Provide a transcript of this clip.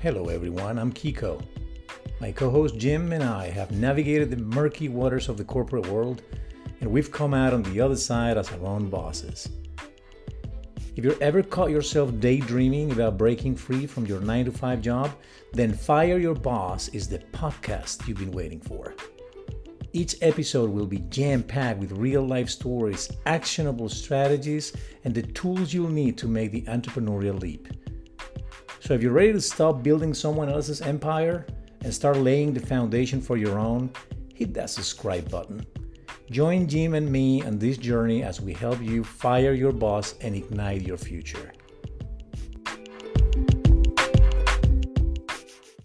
Hello, everyone. I'm Kiko. My co host Jim and I have navigated the murky waters of the corporate world, and we've come out on the other side as our own bosses. If you've ever caught yourself daydreaming about breaking free from your 9 to 5 job, then Fire Your Boss is the podcast you've been waiting for. Each episode will be jam packed with real life stories, actionable strategies, and the tools you'll need to make the entrepreneurial leap. So, if you're ready to stop building someone else's empire and start laying the foundation for your own, hit that subscribe button. Join Jim and me on this journey as we help you fire your boss and ignite your future.